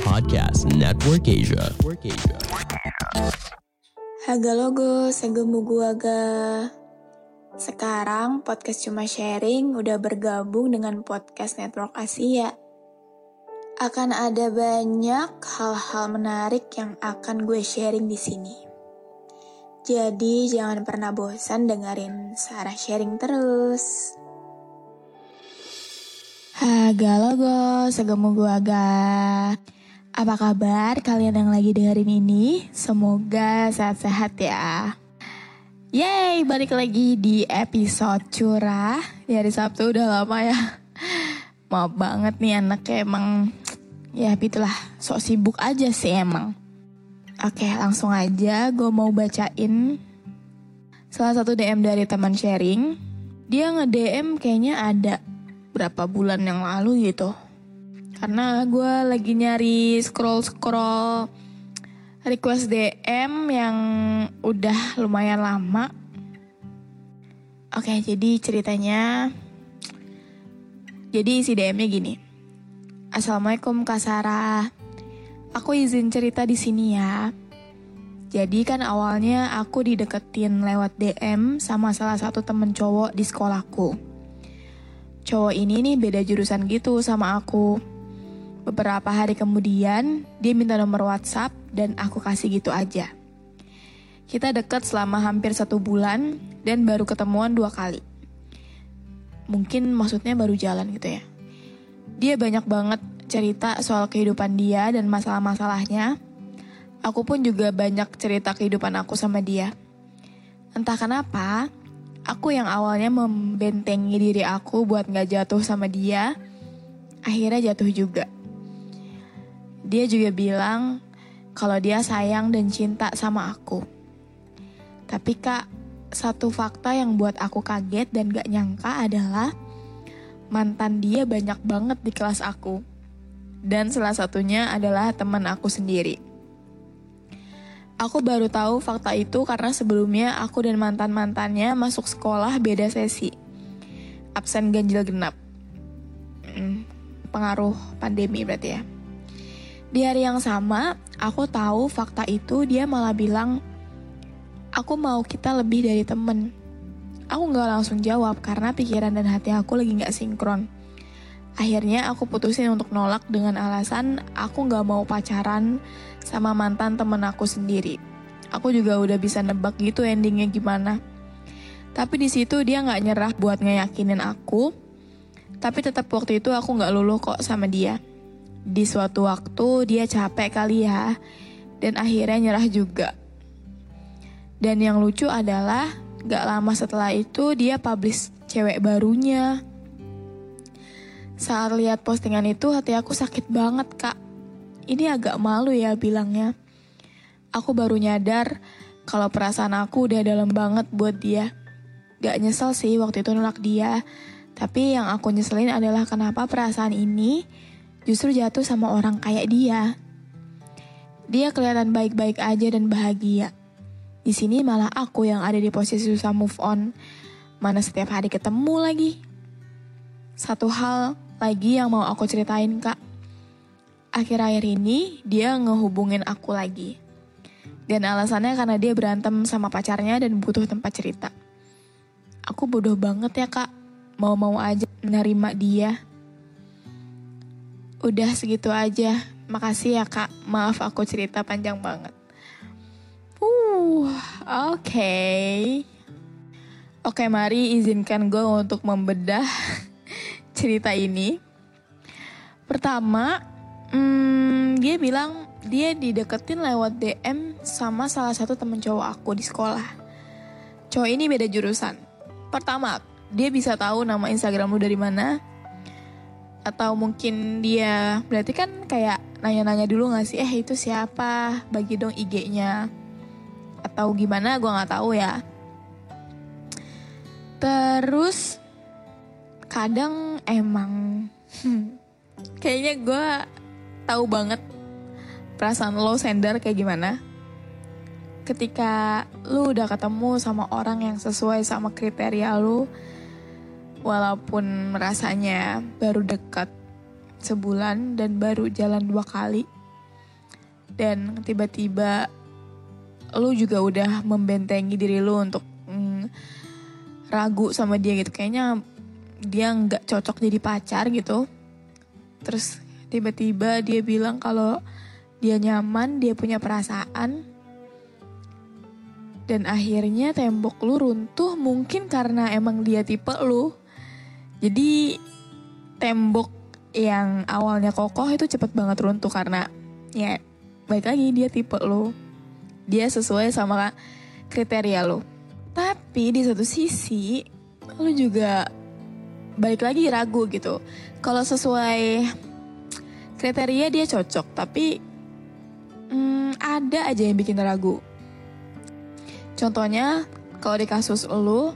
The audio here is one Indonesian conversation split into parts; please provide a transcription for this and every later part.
Podcast Network Asia. Network Asia. Haga logo, segemu gua ga. Sekarang podcast cuma sharing udah bergabung dengan podcast Network Asia. Akan ada banyak hal-hal menarik yang akan gue sharing di sini. Jadi jangan pernah bosan dengerin Sarah sharing terus. Haga logo, segemu gua ga. Apa kabar kalian yang lagi dengerin ini? Semoga sehat-sehat ya. Yeay, balik lagi di episode curah. Di hari Sabtu udah lama ya. Maaf banget nih anaknya emang ya itulah sok sibuk aja sih emang. Oke langsung aja gue mau bacain salah satu DM dari teman sharing. Dia nge-DM kayaknya ada berapa bulan yang lalu gitu. Karena gue lagi nyari scroll-scroll request DM yang udah lumayan lama. Oke, jadi ceritanya jadi isi DM-nya gini. Assalamualaikum Kak Sarah. Aku izin cerita di sini ya. Jadi kan awalnya aku dideketin lewat DM sama salah satu temen cowok di sekolahku. Cowok ini nih beda jurusan gitu sama aku. Beberapa hari kemudian, dia minta nomor WhatsApp dan aku kasih gitu aja. Kita deket selama hampir satu bulan dan baru ketemuan dua kali. Mungkin maksudnya baru jalan gitu ya. Dia banyak banget cerita soal kehidupan dia dan masalah-masalahnya. Aku pun juga banyak cerita kehidupan aku sama dia. Entah kenapa, aku yang awalnya membentengi diri aku buat gak jatuh sama dia, akhirnya jatuh juga. Dia juga bilang kalau dia sayang dan cinta sama aku. Tapi kak, satu fakta yang buat aku kaget dan gak nyangka adalah mantan dia banyak banget di kelas aku. Dan salah satunya adalah teman aku sendiri. Aku baru tahu fakta itu karena sebelumnya aku dan mantan-mantannya masuk sekolah beda sesi. Absen ganjil genap. Hmm, pengaruh pandemi berarti ya. Di hari yang sama, aku tahu fakta itu dia malah bilang, aku mau kita lebih dari temen. Aku gak langsung jawab karena pikiran dan hati aku lagi gak sinkron. Akhirnya aku putusin untuk nolak dengan alasan aku gak mau pacaran sama mantan temen aku sendiri. Aku juga udah bisa nebak gitu endingnya gimana. Tapi di situ dia nggak nyerah buat ngeyakinin aku. Tapi tetap waktu itu aku nggak luluh kok sama dia. Di suatu waktu dia capek kali ya, dan akhirnya nyerah juga. Dan yang lucu adalah gak lama setelah itu dia publish cewek barunya. Saat lihat postingan itu hati aku sakit banget kak. Ini agak malu ya bilangnya. Aku baru nyadar kalau perasaan aku udah dalam banget buat dia. Gak nyesel sih waktu itu nolak dia. Tapi yang aku nyeselin adalah kenapa perasaan ini justru jatuh sama orang kayak dia. Dia kelihatan baik-baik aja dan bahagia. Di sini malah aku yang ada di posisi susah move on. Mana setiap hari ketemu lagi. Satu hal lagi yang mau aku ceritain kak. Akhir-akhir ini dia ngehubungin aku lagi. Dan alasannya karena dia berantem sama pacarnya dan butuh tempat cerita. Aku bodoh banget ya kak. Mau-mau aja menerima dia. Udah segitu aja. Makasih ya kak. Maaf aku cerita panjang banget. Uh, oke. Okay. Oke, mari izinkan gue untuk membedah cerita ini. Pertama, hmm, dia bilang dia dideketin lewat DM sama salah satu temen cowok aku di sekolah. Cowok ini beda jurusan. pertama dia bisa tahu nama Instagram lu dari mana atau mungkin dia berarti kan kayak nanya-nanya dulu gak sih eh itu siapa bagi dong IG-nya atau gimana gue nggak tahu ya terus kadang emang hmm, kayaknya gue tahu banget perasaan lo sender kayak gimana. Ketika lu udah ketemu sama orang yang sesuai sama kriteria lu walaupun rasanya baru dekat sebulan dan baru jalan dua kali dan tiba-tiba lu juga udah membentengi diri lu untuk mm, ragu sama dia gitu kayaknya dia nggak cocok jadi pacar gitu terus tiba-tiba dia bilang kalau dia nyaman dia punya perasaan dan akhirnya tembok lu runtuh mungkin karena emang dia tipe lu. Jadi tembok yang awalnya kokoh itu cepet banget runtuh karena ya baik lagi dia tipe lu. Dia sesuai sama kriteria lu. Tapi di satu sisi lu juga balik lagi ragu gitu. Kalau sesuai kriteria dia cocok, tapi hmm, ada aja yang bikin ragu Contohnya, kalau di kasus lu,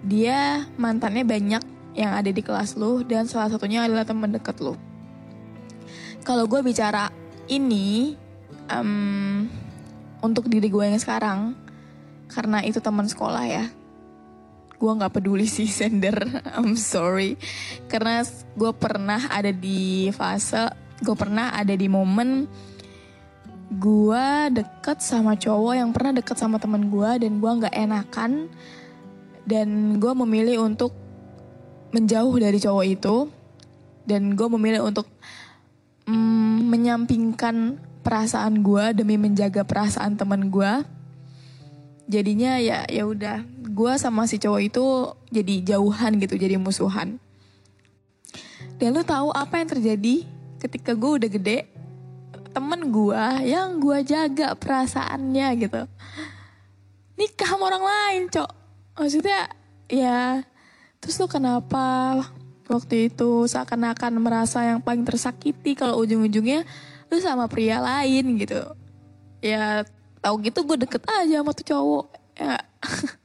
dia mantannya banyak yang ada di kelas lu dan salah satunya adalah teman dekat lu. Kalau gue bicara ini um, untuk diri gue yang sekarang, karena itu teman sekolah ya, gue nggak peduli sih sender, I'm sorry, karena gue pernah ada di fase, gue pernah ada di momen gue deket sama cowok yang pernah deket sama temen gue dan gue nggak enakan dan gue memilih untuk menjauh dari cowok itu dan gue memilih untuk mm, menyampingkan perasaan gue demi menjaga perasaan temen gue jadinya ya ya udah gue sama si cowok itu jadi jauhan gitu jadi musuhan. Dan lu tahu apa yang terjadi ketika gue udah gede? Temen gue yang gue jaga perasaannya gitu. Nikah sama orang lain cok. Maksudnya ya terus lu kenapa waktu itu seakan-akan merasa yang paling tersakiti kalau ujung-ujungnya lu sama pria lain gitu? Ya tahu gitu gue deket aja sama tuh cowok ya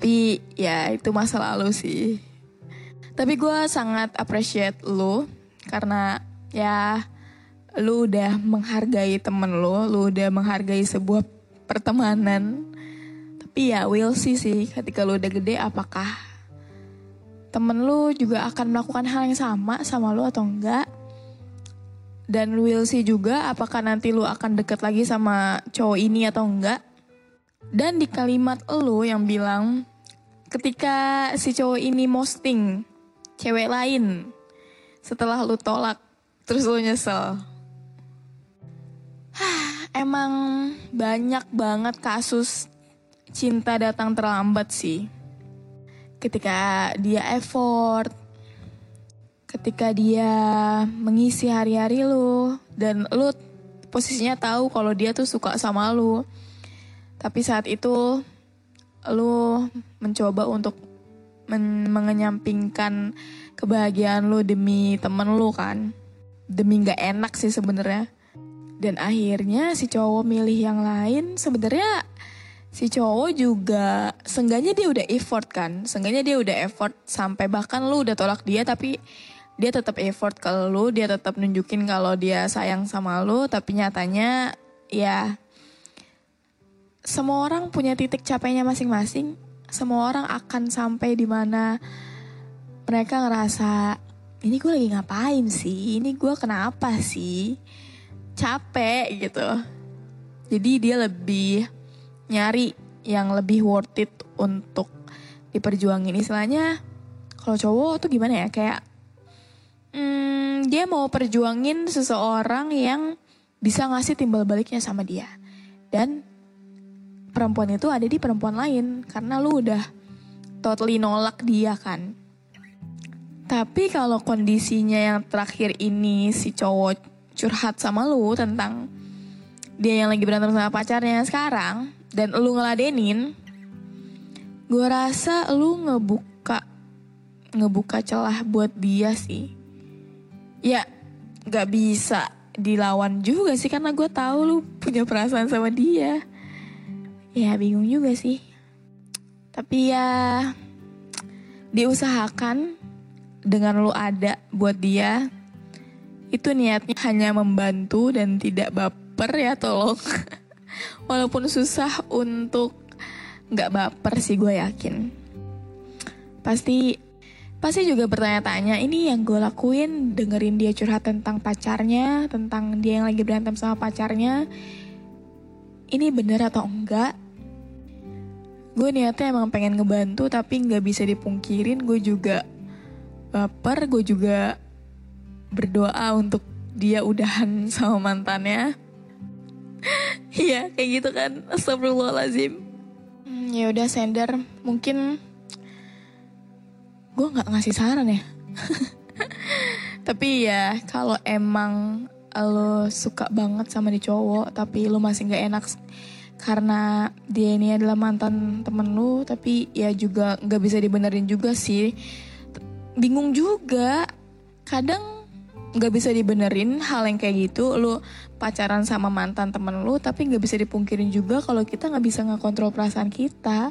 tapi ya itu masa lalu sih tapi gue sangat appreciate lu karena ya lu udah menghargai temen lu, lu udah menghargai sebuah pertemanan. Tapi ya will see sih ketika lu udah gede apakah temen lu juga akan melakukan hal yang sama sama lu atau enggak. Dan will see juga apakah nanti lu akan deket lagi sama cowok ini atau enggak. Dan di kalimat lu yang bilang ketika si cowok ini posting cewek lain setelah lu tolak terus lu nyesel Emang banyak banget kasus cinta datang terlambat sih. Ketika dia effort, ketika dia mengisi hari-hari lu dan lu posisinya tahu kalau dia tuh suka sama lu. Tapi saat itu lu mencoba untuk men mengenyampingkan kebahagiaan lu demi temen lu kan. Demi nggak enak sih sebenarnya dan akhirnya si cowok milih yang lain sebenarnya si cowok juga sengganya dia udah effort kan sengganya dia udah effort sampai bahkan lu udah tolak dia tapi dia tetap effort ke lu dia tetap nunjukin kalau dia sayang sama lu tapi nyatanya ya semua orang punya titik capeknya masing-masing semua orang akan sampai di mana mereka ngerasa ini gue lagi ngapain sih ini gue kenapa sih capek gitu. Jadi dia lebih nyari yang lebih worth it untuk diperjuangin istilahnya. Kalau cowok tuh gimana ya kayak hmm, dia mau perjuangin seseorang yang bisa ngasih timbal baliknya sama dia. Dan perempuan itu ada di perempuan lain karena lu udah totally nolak dia kan. Tapi kalau kondisinya yang terakhir ini si cowok curhat sama lu tentang dia yang lagi berantem sama pacarnya sekarang dan lu ngeladenin gue rasa lu ngebuka ngebuka celah buat dia sih ya nggak bisa dilawan juga sih karena gue tahu lu punya perasaan sama dia ya bingung juga sih. Tapi ya diusahakan dengan lu ada buat dia. Itu niatnya hanya membantu dan tidak baper ya tolong. Walaupun susah untuk nggak baper sih gue yakin. Pasti pasti juga bertanya-tanya ini yang gue lakuin dengerin dia curhat tentang pacarnya tentang dia yang lagi berantem sama pacarnya ini bener atau enggak gue niatnya emang pengen ngebantu tapi nggak bisa dipungkirin. Gue juga baper gue juga berdoa untuk dia udahan sama mantannya. Iya kayak gitu kan. Astagfirullahalazim hmm, ya udah sender. Mungkin gue nggak ngasih saran ya? Tapi ya kalau emang lo suka banget sama di cowok tapi lo masih nggak enak karena dia ini adalah mantan temen lu tapi ya juga nggak bisa dibenerin juga sih. Bingung juga. Kadang nggak bisa dibenerin hal yang kayak gitu. Lu pacaran sama mantan temen lu tapi nggak bisa dipungkirin juga kalau kita nggak bisa ngekontrol perasaan kita.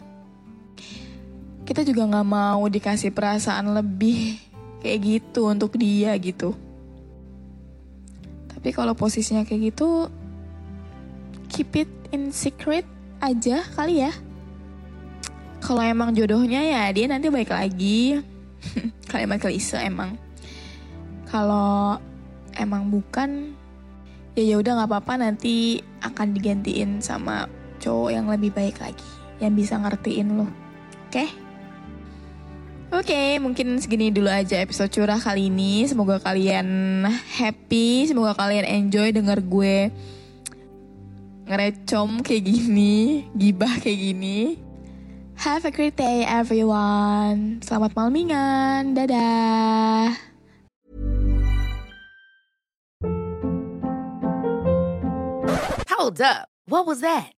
Kita juga nggak mau dikasih perasaan lebih kayak gitu untuk dia gitu. Tapi kalau posisinya kayak gitu, keep it in secret aja kali ya. Kalau emang jodohnya ya dia nanti baik lagi. Kalimat klise emang. Kalau emang bukan, ya ya udah nggak apa-apa nanti akan digantiin sama cowok yang lebih baik lagi, yang bisa ngertiin lo. Oke? Okay? Oke, okay, mungkin segini dulu aja episode curah kali ini. Semoga kalian happy, semoga kalian enjoy denger gue ngerecom kayak gini, gibah kayak gini. Have a great day everyone. Selamat malmingan. Dadah. Hold up. What was that?